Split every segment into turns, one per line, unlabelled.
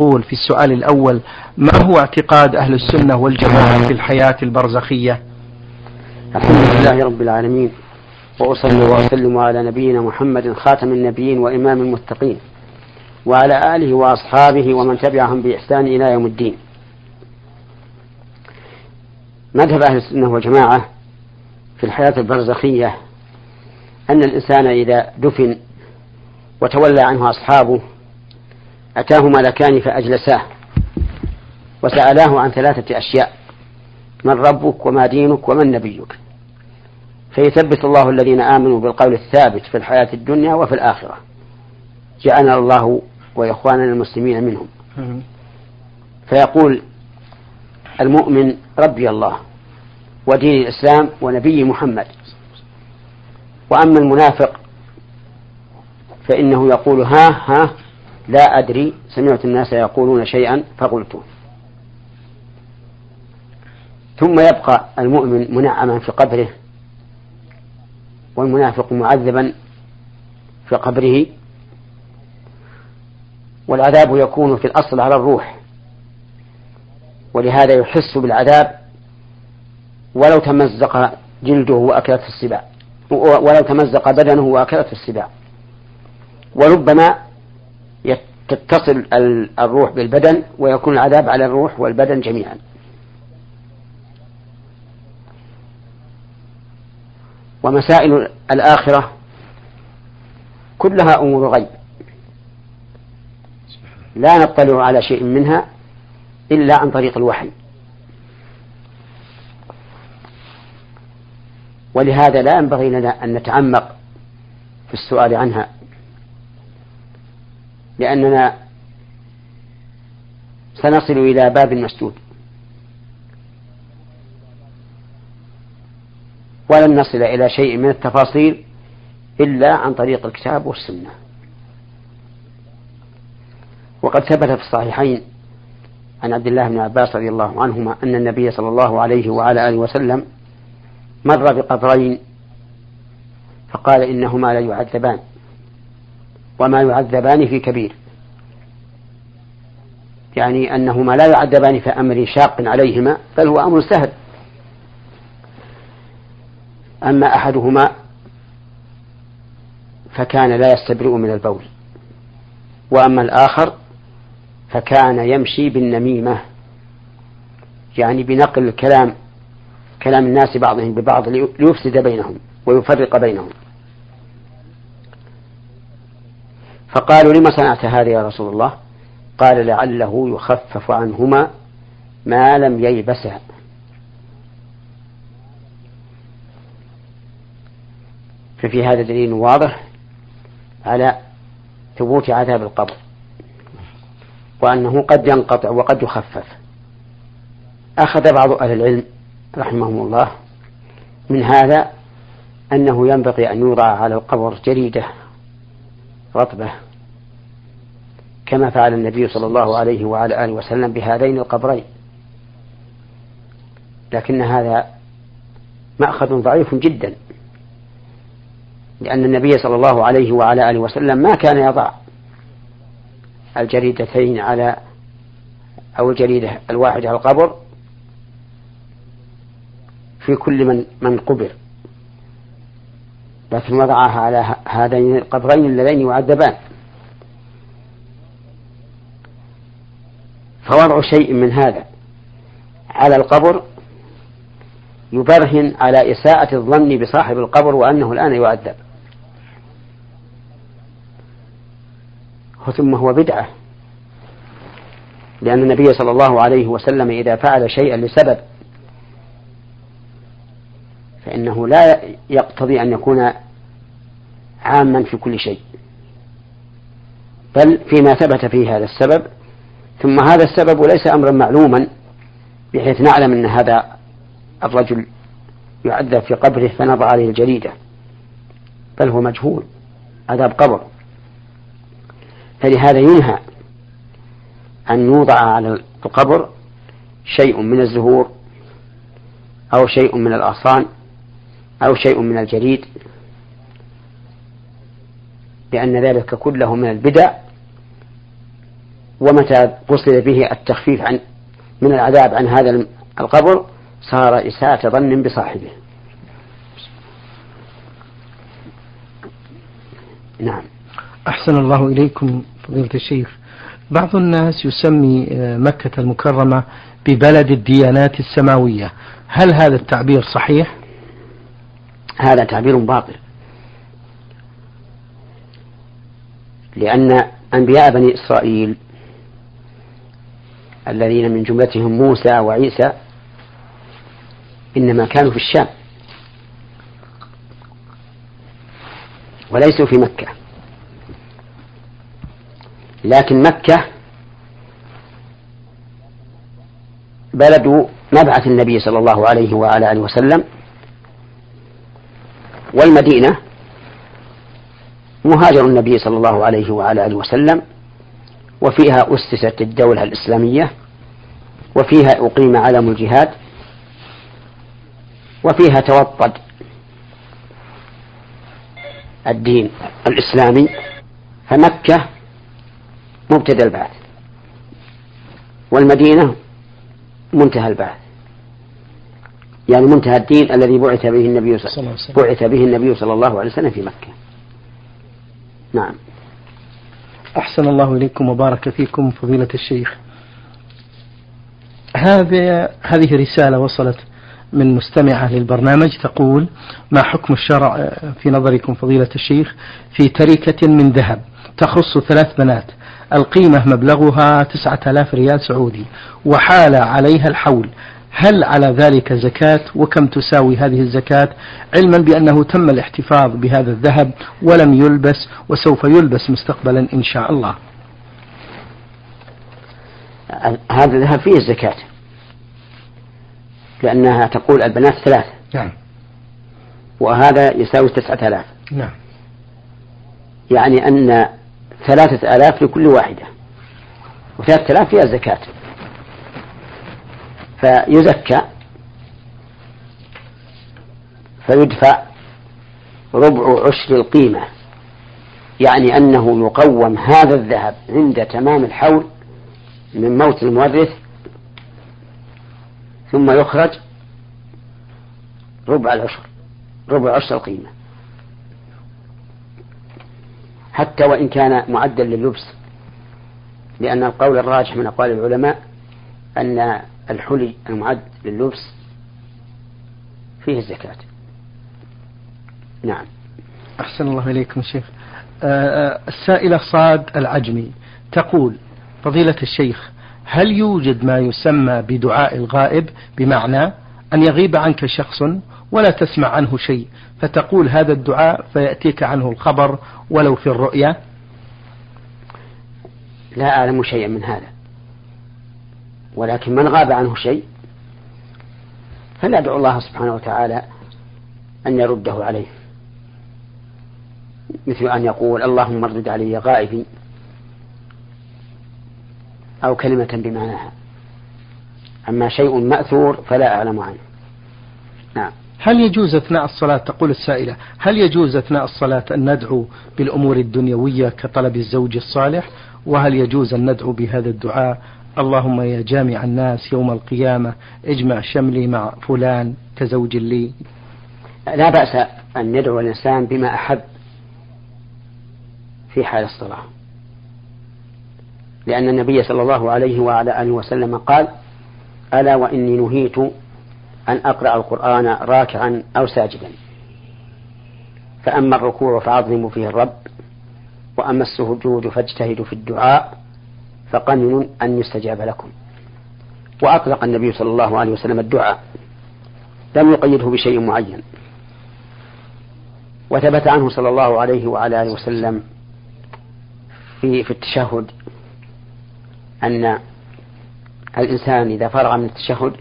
قول في السؤال الأول ما هو اعتقاد أهل السنة والجماعة في الحياة البرزخية؟
الحمد لله رب العالمين وأصلي وأسلم على نبينا محمد خاتم النبيين وإمام المتقين وعلى آله وأصحابه ومن تبعهم بإحسان إلى يوم الدين. مذهب أهل السنة والجماعة في الحياة البرزخية أن الإنسان إذا دفن وتولى عنه أصحابه أتاه ملكان فأجلساه وسألاه عن ثلاثة أشياء من ربك وما دينك ومن نبيك. فيثبت الله الذين آمنوا بالقول الثابت في الحياة الدنيا وفي الآخرة. جعلنا الله وإخواننا المسلمين منهم. فيقول المؤمن ربي الله ودين الإسلام ونبي محمد. وأما المنافق فإنه يقول ها ها لا أدري سمعت الناس يقولون شيئا فقلته ثم يبقى المؤمن منعما في قبره والمنافق معذبا في قبره والعذاب يكون في الأصل على الروح. ولهذا يحس بالعذاب ولو تمزق جلده وأكلته السباع ولو تمزق بدنه وأكلته السباع. وربما تتصل الروح بالبدن ويكون العذاب على الروح والبدن جميعا. ومسائل الآخرة كلها أمور غيب. لا نطلع على شيء منها إلا عن طريق الوحي. ولهذا لا ينبغي لنا أن نتعمق في السؤال عنها. لأننا سنصل إلى باب مسدود. ولن نصل إلى شيء من التفاصيل إلا عن طريق الكتاب والسنة. وقد ثبت في الصحيحين عن عبد الله بن عباس رضي الله عنهما أن النبي صلى الله عليه وعلى آله وسلم مر بقبرين فقال إنهما لا يعذبان وما يعذبان في كبير. يعني أنهما لا يعذبان في أمر شاق عليهما بل هو أمر سهل. أما أحدهما فكان لا يستبرئ من البول وأما الآخر فكان يمشي بالنميمة يعني بنقل الكلام كلام الناس بعضهم ببعض ليفسد بينهم ويفرق بينهم. فقالوا لما صنعت هذا يا رسول الله؟ قال لعله يخفف عنهما ما لم ييبسا ففي هذا دليل واضح على ثبوت عذاب القبر وأنه قد ينقطع وقد يخفف. أخذ بعض أهل العلم رحمهم الله من هذا أنه ينبغي أن يوضع على القبر جريدة رطبة كما فعل النبي صلى الله عليه وعلى آله وسلم بهذين القبرين. لكن هذا مأخذ ضعيف جدا لأن النبي صلى الله عليه وعلى آله وسلم ما كان يضع الجريدتين على أو الجريدة الواحدة على القبر في كل من من قبر. لكن وضعها على هذين القبرين اللذين يعذبان. فوضع شيء من هذا على القبر يبرهن على إساءة الظن بصاحب القبر وأنه الآن يعذب. ثم هو بدعة. لأن النبي صلى الله عليه وسلم إذا فعل شيئا لسبب فإنه لا يقتضي أن يكون عاما في كل شيء. بل فيما ثبت فيه هذا السبب ثم هذا السبب ليس أمرا معلوما بحيث نعلم أن هذا الرجل يعذب في قبره فنضع عليه الجريدة. بل هو مجهول عذاب قبر. فلهذا ينهى أن يوضع على القبر شيء من الزهور أو شيء من الأغصان أو شيء من الجريد لأن ذلك كله من البدع ومتى قصد به التخفيف عن من العذاب عن هذا القبر صار إساءة ظن بصاحبه. نعم.
أحسن الله إليكم فضيلة الشيخ. بعض الناس يسمي آه، مكة المكرمة ببلد الديانات السماوية. هل هذا التعبير صحيح؟
هذا تعبير باطل. لأن أنبياء بني إسرائيل الذين من جملتهم موسى وعيسى إنما كانوا في الشام وليسوا في مكة. لكن مكة بلد مبعث النبي صلى الله عليه وعلى آله وسلم والمدينة مهاجر النبي صلى الله عليه وعلى آله وسلم وفيها أسست الدولة الإسلامية وفيها أقيم علم الجهاد وفيها توطد الدين الإسلامي فمكة مبتدأ البعث والمدينة منتهى البعث. يعني منتهى الدين الذي بعث به النبي صلى الله عليه وسلم. بعث به النبي صلى الله عليه وسلم في مكة. نعم.
أحسن الله إليكم وبارك فيكم فضيلة الشيخ. هذه هذه رسالة وصلت من مستمعة للبرنامج تقول ما حكم الشرع في نظركم فضيلة الشيخ في تركة من ذهب تخص ثلاث بنات؟ القيمة مبلغها تسعة آلاف ريال سعودي وحال عليها الحول هل على ذلك زكاة؟ وكم تساوي هذه الزكاة؟ علما بأنه تم الاحتفاظ بهذا الذهب ولم يلبس وسوف يلبس مستقبلا إن شاء الله.
هذا الذهب فيه الزكاة. لأنها تقول البنات ثلاثة.
نعم.
وهذا يساوي تسعة آلاف.
نعم.
يعني أن ثلاثة آلاف لكل واحدة. وثلاثة آلاف فيها زكاة. فيزكى فيدفع ربع عشر القيمة يعني أنه يقوم هذا الذهب عند تمام الحول من موت المورث ثم يخرج ربع العشر ربع عشر القيمة. حتى وإن كان معدا لللبس لأن القول الراجح من أقوال العلماء أن الحلي المعد لللبس فيه الزكاة. نعم.
أحسن الله إليكم شيخ. آه، آه، السائلة صاد العجمي تقول فضيلة الشيخ هل يوجد ما يسمى بدعاء الغائب بمعنى أن يغيب عنك شخص ولا تسمع عنه شيء فتقول هذا الدعاء فيأتيك عنه الخبر ولو في الرؤيا؟
لا أعلم شيئا من هذا. ولكن من غاب عنه شيء فليدعو الله سبحانه وتعالى أن يرده عليه. مثل أن يقول اللهم ارد علي غائبي أو كلمة بمعناها. أما شيء مأثور فلا أعلم عنه. نعم.
هل يجوز أثناء الصلاة تقول السائلة هل يجوز أثناء الصلاة أن ندعو بالأمور الدنيوية كطلب الزوج الصالح؟ وهل يجوز أن ندعو بهذا الدعاء اللهم يا جامع الناس يوم القيامة اجمع شملي مع فلان كزوج لي.
لا بأس أن يدعو الإنسان بما أحب في حال الصلاة. لأن النبي صلى الله عليه وعلى آله وسلم قال ألا وإني نهيت أن أقرأ القرآن راكعا أو ساجدا. فأما الركوع فعظموا فيه الرب وأما السجود فاجتهدوا في الدعاء فقنن أن يستجاب لكم. وأطلق النبي صلى الله عليه وسلم الدعاء. لم يقيده بشيء معين. وثبت عنه صلى الله عليه وعلى آله وسلم في في التشهد أن الإنسان إذا فرغ من التشهد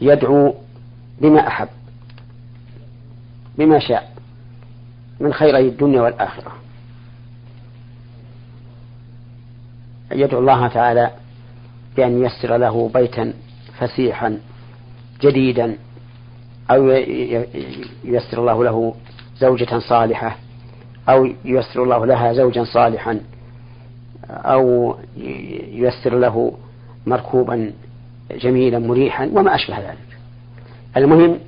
يدعو بما أحب بما شاء من خيري الدنيا والآخرة. يدعو الله تعالى بأن ييسر له بيتا فسيحا جديدا أو ييسر الله له زوجة صالحة أو ييسر الله لها زوجا صالحا أو ييسر له مركوبا جميلا مريحا وما أشبه ذلك. المهم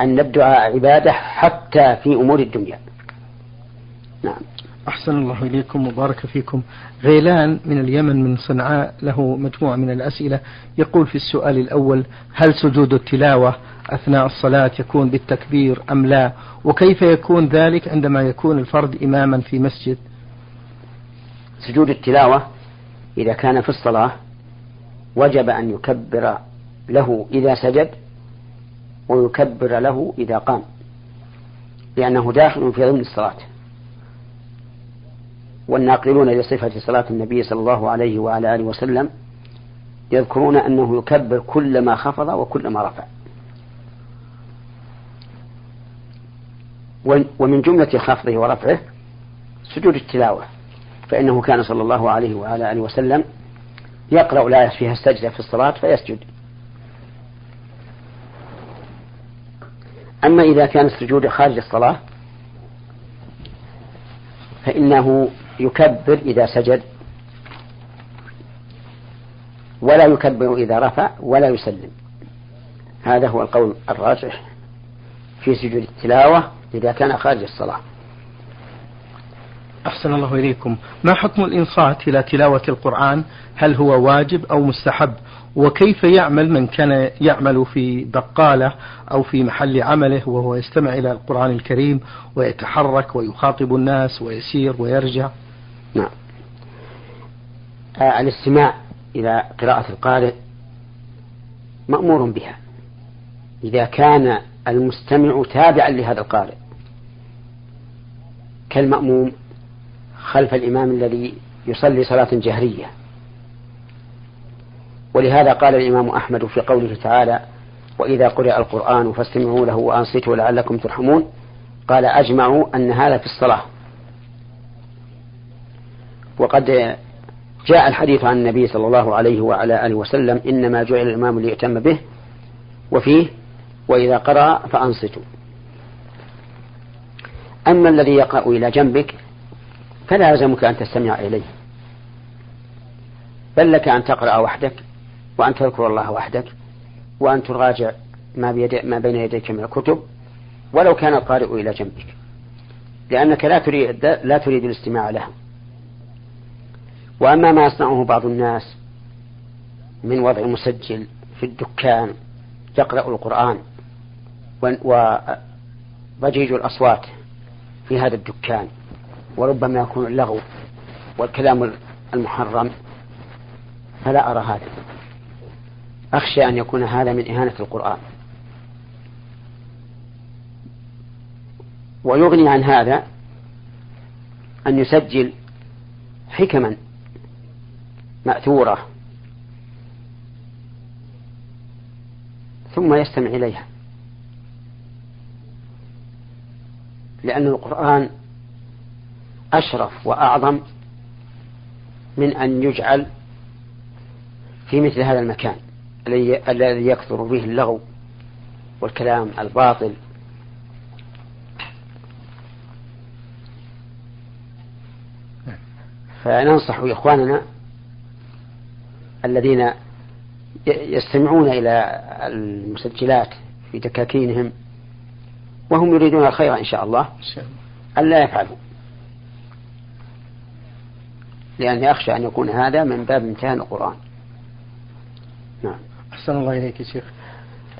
أن الدعاء عبادة حتى في أمور الدنيا.
نعم. أحسن الله إليكم وبارك فيكم. غيلان من اليمن من صنعاء له مجموعة من الأسئلة. يقول في السؤال الأول هل سجود التلاوة أثناء الصلاة يكون بالتكبير أم لا؟ وكيف يكون ذلك عندما يكون الفرد إماما في مسجد؟
سجود التلاوة إذا كان في الصلاة وجب أن يكبر له إذا سجد ويكبر له إذا قام لأنه داخل في ضمن الصلاة. والناقلون لصفة صلاة النبي صلى الله عليه وعلى آله وسلم يذكرون أنه يكبر كل ما خفض وكل ما رفع ومن جملة خفضه ورفعه سجود التلاوة فإنه كان صلى الله عليه وعلى آله وسلم يقرأ الآية فيها السجدة في الصلاة فيسجد. أما إذا كان السجود خارج الصلاة فإنه يكبر إذا سجد ولا يكبر إذا رفع ولا يسلم. هذا هو القول الراجح في سجود التلاوة إذا كان خارج الصلاة.
أحسن الله إليكم. ما حكم الإنصات إلى تلاوة القرآن؟ هل هو واجب أو مستحب؟ وكيف يعمل من كان يعمل في بقالة أو في محل عمله وهو يستمع إلى القرآن الكريم ويتحرك ويخاطب الناس ويسير ويرجع؟
نعم. آه الاستماع إلى قراءة القارئ مأمور بها. إذا كان المستمع تابعا لهذا القارئ كالمأموم خلف الإمام الذي يصلي صلاة جهرية. ولهذا قال الإمام أحمد في قوله تعالى وإذا قرئ القرآن فاستمعوا له وأنصتوا لعلكم ترحمون قال أجمعوا أن هذا في الصلاة وقد جاء الحديث عن النبي صلى الله عليه وعلى آله وسلم إنما جعل الإمام ليؤتم به وفيه وإذا قرأ فأنصتوا. أما الذي يقرأ إلى جنبك فلا يلزمك أن تستمع إليه. بل لك أن تقرأ وحدك وأن تذكر الله وحدك وأن تراجع ما, بيد ما بين يديك من الكتب ولو كان القارئ إلى جنبك. لأنك لا تريد لا تريد الاستماع له وأما ما يصنعه بعض الناس من وضع مسجل في الدكان يقرأ القرآن وضجيج الأصوات في هذا الدكان وربما يكون اللغو والكلام المحرم فلا أرى هذا. أخشى أن يكون هذا من إهانة القرآن. ويغني عن هذا أن يسجل حكما مأثورة. ثم يستمع إليها. لأن القرآن أشرف وأعظم من أن يجعل في مثل هذا المكان الذي يكثر به اللغو والكلام الباطل. فننصح إخواننا الذين يستمعون إلى المسجلات في دكاكينهم وهم يريدون الخير إن شاء الله. ألا يفعلوا. لأني أخشى أن يكون هذا من باب امتهان القرآن.
نعم. أحسن الله إليك يا شيخ.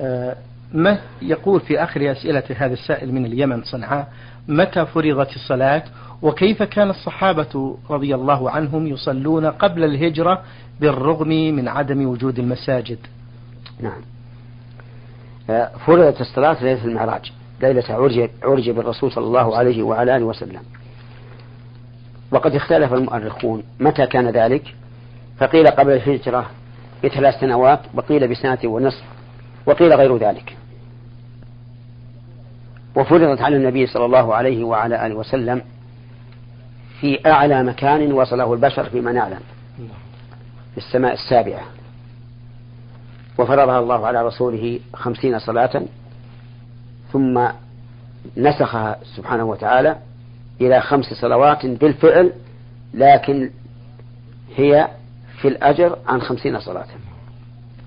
آه ما يقول في آخر أسئلة هذا السائل من اليمن صنعاء؟ متى فرضت الصلاة؟ وكيف كان الصحابة رضي الله عنهم يصلون قبل الهجرة بالرغم من عدم وجود المساجد؟
نعم. آه، فرضت الصلاة ليلة المعراج. ليلة عرج, عرج بالرسول صلى الله عليه وعلى آله وسلم. وقد اختلف المؤرخون. متى كان ذلك؟ فقيل قبل الهجرة بثلاث سنوات وقيل بسنة ونصف. وقيل غير ذلك. وفرضت على النبي صلى الله عليه وعلى آله وسلم في أعلى مكان وصله البشر فيما نعلم في السماء السابعة. وفرضها الله على رسوله خمسين صلاة ثم نسخها سبحانه وتعالى إلى خمس صلوات بالفعل لكن هي في الأجر عن خمسين صلاة.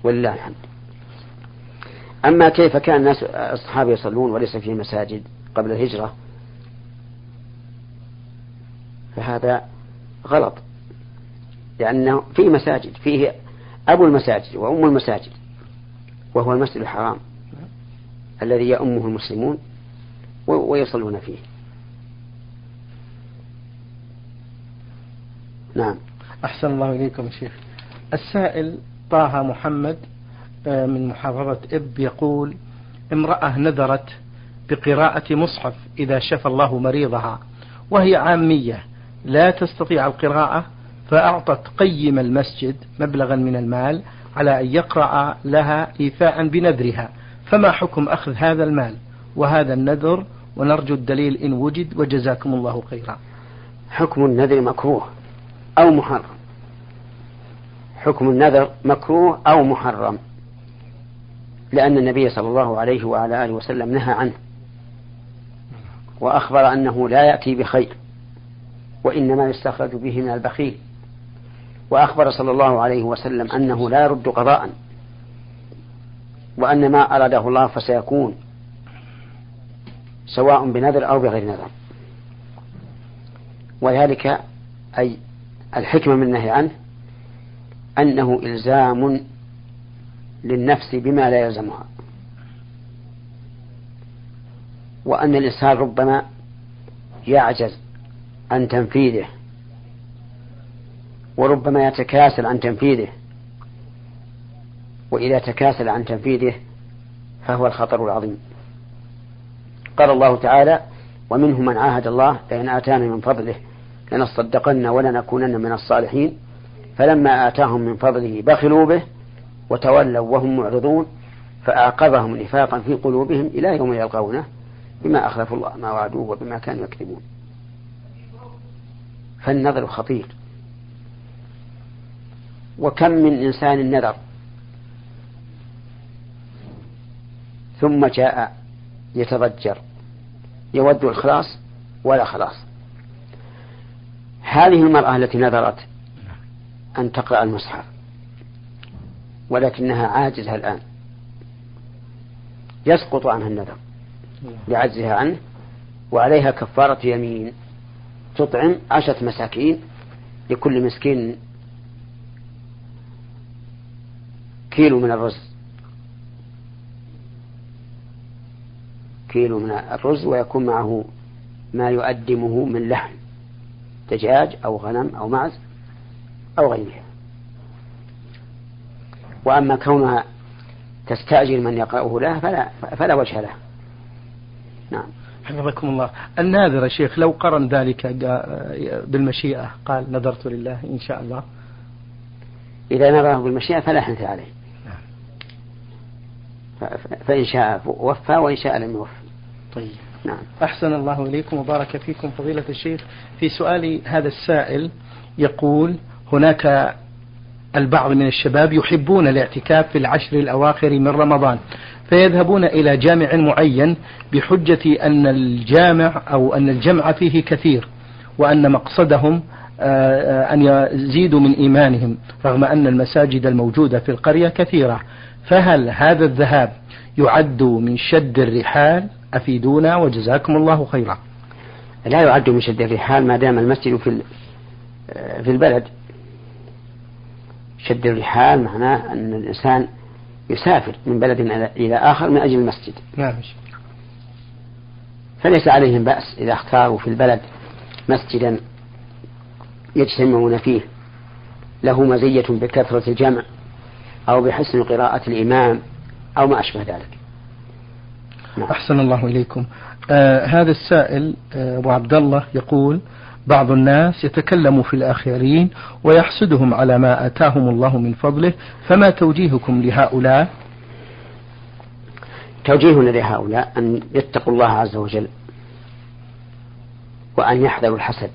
ولله الحمد. أما كيف كان الناس الصحابة يصلون وليس في مساجد قبل الهجرة؟ فهذا غلط. لأنه في مساجد فيه أبو المساجد وأم المساجد وهو المسجد الحرام الذي يأمه المسلمون ويصلون فيه. نعم.
أحسن الله إليكم شيخ. السائل طه محمد من محافظة إب يقول امرأة نذرت بقراءة مصحف إذا شفى الله مريضها وهي عامية لا تستطيع القراءة فأعطت قيم المسجد مبلغا من المال على أن يقرأ لها إيفاء بنذرها. فما حكم أخذ هذا المال؟ وهذا النذر ونرجو الدليل إن وجد وجزاكم الله خيرا.
حكم النذر مكروه أو محرم؟ حكم النذر مكروه أو محرم؟ لأن النبي صلى الله عليه وعلى آله وسلم نهى عنه وأخبر أنه لا يأتي بخير وإنما يستخرج به من البخيل. وأخبر صلى الله عليه وسلم أنه لا يرد قضاء وأن ما أراده الله فسيكون سواء بنذر أو بغير نذر. وذلك أي الحكمة من النهي عنه أنه إلزام للنفس بما لا يلزمها. وأن الإنسان ربما يعجز عن تنفيذه وربما يتكاسل عن تنفيذه. وإذا تكاسل عن تنفيذه فهو الخطر العظيم. قال الله تعالى ومنهم من عاهد الله لئن آتانا من فضله لنصدقن ولنكونن من الصالحين فلما آتاهم من فضله بخلوا به وتولوا وهم معرضون فأعقبهم نفاقا في قلوبهم إلى يوم يلقونه بما أخلفوا الله ما وعدوه وبما كانوا يكذبون. فالنظر خطير. وكم من إنسان نذر. ثم جاء يتضجر. يود الخلاص ولا خلاص. هذه المرأة التي نذرت أن تقرأ المصحف. ولكنها عاجزة الآن. يسقط عنها النذر لعجزها عنه وعليها كفارة يمين تطعم عشرة مساكين لكل مسكين كيلو من الرز. كيلو من الرز ويكون معه ما يؤدمه من لحم دجاج أو غنم أو معز أو غيرها. وأما كونها تستأجر من يقرأه لها فلا, فلا وجه له نعم.
حفظكم الله. الناذر شيخ لو قرن ذلك بالمشيئة قال نذرت لله إن شاء الله.
إذا نذره بالمشيئة فلا حنث عليه. نعم. فإن شاء وفى وإن شاء لم يوفى.
طيب. نعم. أحسن الله إليكم وبارك فيكم فضيلة الشيخ. في سؤال هذا السائل يقول هناك البعض من الشباب يحبون الاعتكاف في العشر الأواخر من رمضان فيذهبون إلى جامع معين بحجة أن الجامع أو أن الجمع فيه كثير وأن مقصدهم آه، أن يزيدوا من إيمانهم رغم أن المساجد الموجودة في القرية كثيرة. فهل هذا الذهاب يعد من شد الرحال؟ أفيدونا وجزاكم الله خيرا.
لا يعد من شد الرحال ما دام المسجد في في البلد. شد الرحال معناه أن الإنسان يسافر من بلد إلى آخر من أجل المسجد. نعم فليس عليهم بأس إذا اختاروا في البلد مسجدا يجتمعون فيه. له مزية بكثرة الجمع أو بحسن قراءة الإمام أو ما أشبه ذلك.
نعم. أحسن الله إليكم. آه هذا السائل آه أبو عبد الله يقول بعض الناس يتكلم في الآخرين ويحسدهم على ما آتاهم الله من فضله فما توجيهكم لهؤلاء؟
توجيهنا لهؤلاء أن يتقوا الله عز وجل وأن يحذروا الحسد.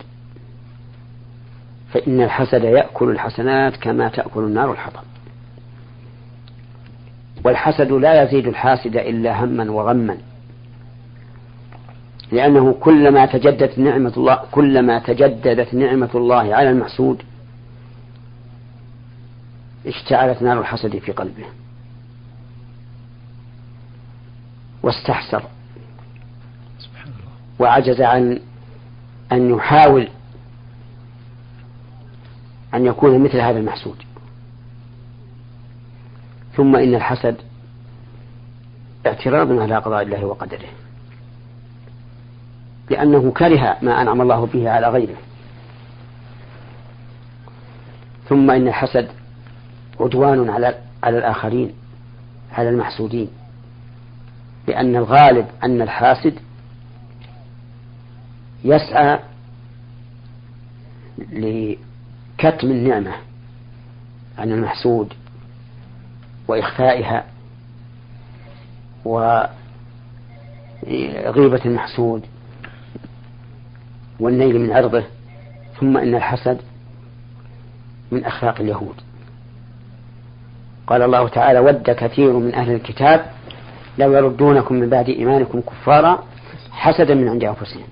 فإن الحسد يأكل الحسنات كما تأكل النار الحطب. والحسد لا يزيد الحاسد إلا هما وغما. لأنه كلما تجددت نعمة الله كلما تجددت نعمة الله على المحسود اشتعلت نار الحسد في قلبه. واستحسر. وعجز عن أن يحاول أن يكون مثل هذا المحسود. ثم إن الحسد اعتراض على قضاء الله وقدره. لأنه كره ما أنعم الله به على غيره. ثم إن الحسد عدوان على على الآخرين على المحسودين. لأن الغالب أن الحاسد يسعى لكتم النعمة عن المحسود وإخفائها وغيبة المحسود. والنيل من عرضه ثم إن الحسد من أخلاق اليهود. قال الله تعالى ود كثير من أهل الكتاب لو يردونكم من بعد إيمانكم كفارا حسدا من عند أنفسهم.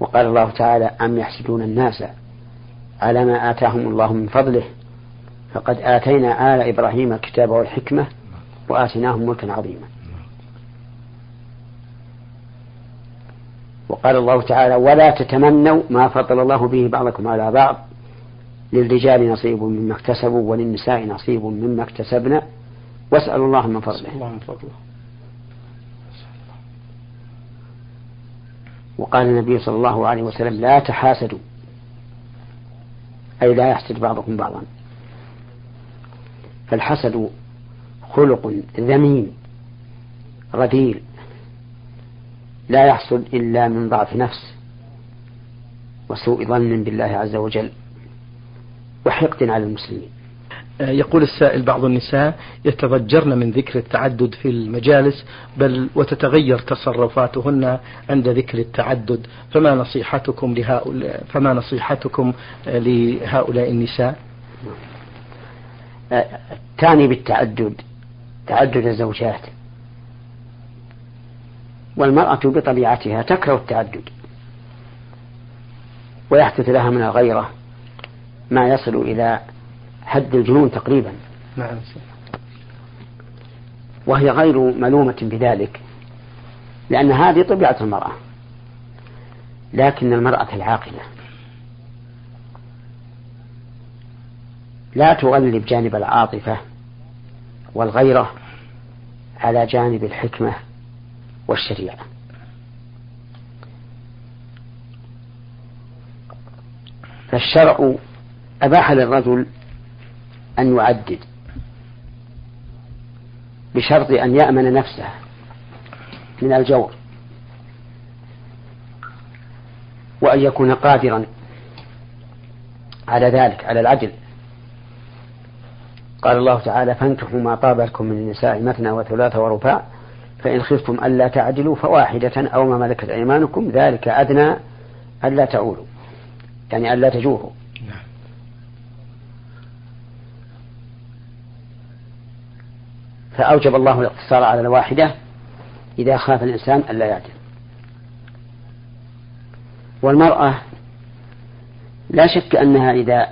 وقال الله تعالى أم يحسدون الناس على ما آتاهم الله من فضله؟ فقد آتينا آل إبراهيم الكتاب والحكمة وآتيناهم ملكا عظيما. وقال الله تعالى ولا تتمنوا ما فضل الله به بعضكم على بعض للرجال نصيب مما اكتسبوا وللنساء نصيب مما اكتسبنا واسألوا الله من فضله. وقال النبي صلى الله عليه وسلم لا تحاسدوا. أي لا يحسد بعضكم بعضا. فالحسد خلق ذميم رذيل لا يحصل إلا من ضعف نفس وسوء ظن بالله عز وجل وحقد على المسلمين.
آه، يقول السائل بعض النساء يتضجرن من ذكر التعدد في المجالس بل وتتغير تصرفاتهن عند ذكر التعدد. فما نصيحتكم لهؤلاء فما نصيحتكم آه، لهؤلاء النساء؟
آه، تعني بالتعدد تعدد الزوجات. والمرأة بطبيعتها تكره التعدد ويحدث لها من الغيرة ما يصل إلى حد الجنون تقريبا. نعم. وهي غير ملومة بذلك لأن هذه طبيعة المرأة لكن المرأة العاقلة لا تغلب جانب العاطفة والغيرة على جانب الحكمة والشريعة. فالشرع أباح للرجل أن يعدد بشرط أن يأمن نفسه من الجور وأن يكون قادرا على ذلك على العدل. قال الله تعالى فانكحوا ما طاب لكم من النساء مثنى وثلاث ورباع فإن خفتم ألا تعدلوا فواحدة أو ما ملكت أيمانكم ذلك أدنى ألا تعولوا. يعني ألا تجوروا فأوجب الله الاقتصار على الواحدة إذا خاف الإنسان ألا يعدل. والمرأة لا شك أنها إذا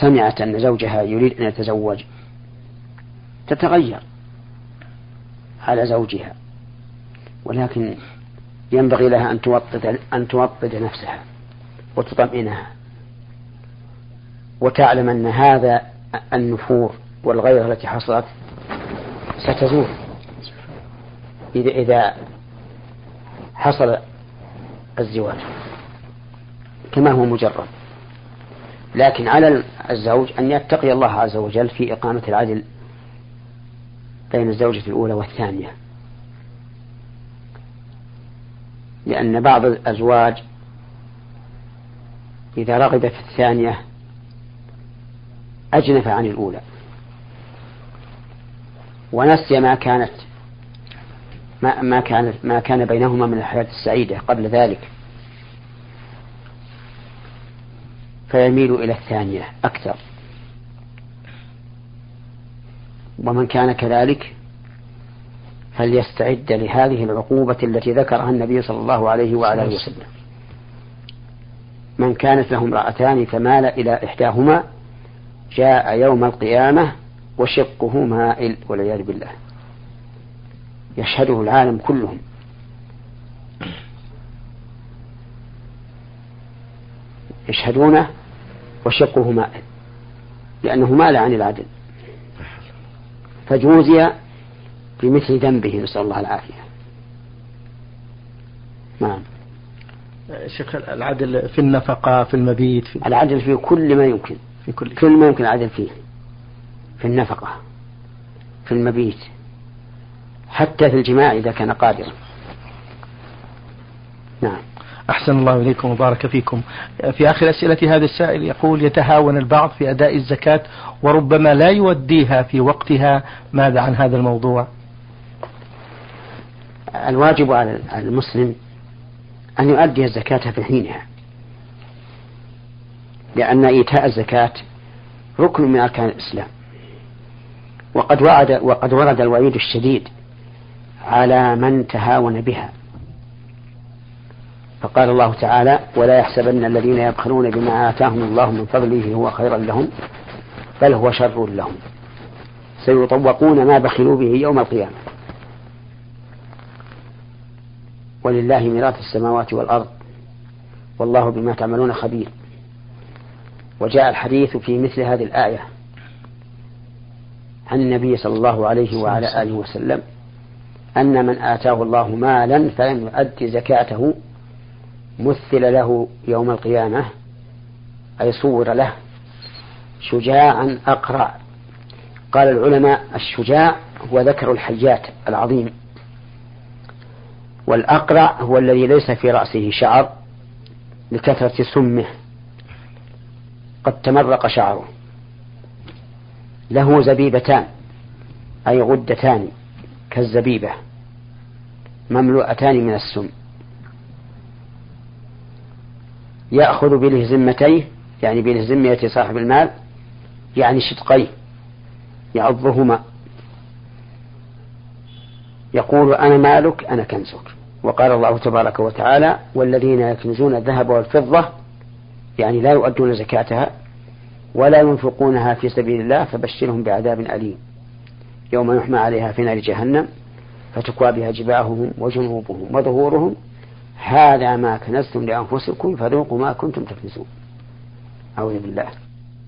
سمعت أن زوجها يريد أن يتزوج تتغير على زوجها. ولكن ينبغي لها أن توطد أن توطد نفسها وتطمئنها وتعلم أن هذا النفور والغيرة التي حصلت ستزول. إذا إذا حصل الزواج كما هو مجرد. لكن على الزوج أن يتقي الله عز وجل في إقامة العدل بين الزوجة الأولى والثانية. لأن بعض الأزواج إذا رغب في الثانية أجنف عن الأولى. ونسي ما كانت ما ما كان ما كان بينهما من الحياة السعيدة قبل ذلك. فيميل إلى الثانية أكثر. ومن كان كذلك فليستعد لهذه العقوبة التي ذكرها النبي صلى الله عليه وعلى وسلم؟ من كانت له امرأتان فمال إلى إحداهما جاء يوم القيامة وشقه مائل والعياذ بالله. يشهده العالم كلهم. يشهدونه وشقه مائل لأنه مال عن العدل. فجوزي بمثل ذنبه نسأل الله العافية.
نعم. شيخ العدل في النفقة في المبيت في
العدل في كل ما يمكن.
في كل
كل ما يمكن العدل فيه. في النفقة في المبيت حتى في الجماع إذا كان قادرا. نعم.
أحسن الله إليكم وبارك فيكم. في آخر أسئلة هذا السائل يقول يتهاون البعض في أداء الزكاة وربما لا يوديها في وقتها. ماذا عن هذا الموضوع؟
الواجب على المسلم أن يؤدي الزكاة في حينها. لأن إيتاء الزكاة ركن من أركان الإسلام. وقد وعد وقد ورد الوعيد الشديد على من تهاون بها. فقال الله تعالى ولا يحسبن الذين يبخلون بما آتاهم الله من فضله هو خيرا لهم بل هو شر لهم. سيطوقون ما بخلوا به يوم القيامة. ولله ميراث السماوات والأرض والله بما تعملون خبير. وجاء الحديث في مثل هذه الآية عن النبي صلى الله عليه وعلى آله وسلم أن من آتاه الله مالا فلم يؤد زكاته مثل له يوم القيامة أي صور له شجاعا أقرع. قال العلماء الشجاع هو ذكر الحيات العظيم. والأقرع هو الذي ليس في رأسه شعر لكثرة سمه. قد تمرق شعره. له زبيبتان أي غدتان كالزبيبة مملوءتان من السم. يأخذ بلهزمتيه يعني بلهزمية صاحب المال يعني شدقيه يعضهما. يقول أنا مالك أنا كنزك. وقال الله تبارك وتعالى والذين يكنزون الذهب والفضة يعني لا يؤدون زكاتها ولا ينفقونها في سبيل الله فبشرهم بعذاب أليم. يوم يحمى عليها في نار جهنم فتكوى بها جباههم وجنوبهم وظهورهم هذا ما كنزتم لأنفسكم فذوقوا ما كنتم تكنزون. أعوذ بالله.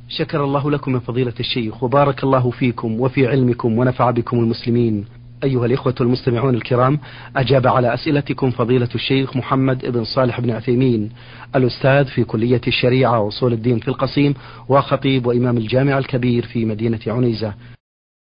شكر الله لكم من فضيلة الشيخ وبارك الله فيكم وفي علمكم ونفع بكم المسلمين. أيها الإخوة المستمعون الكرام أجاب على أسئلتكم فضيلة الشيخ محمد بن صالح بن عثيمين الأستاذ في كلية الشريعة وأصول الدين في القصيم وخطيب وإمام الجامع الكبير في مدينة عنيزة.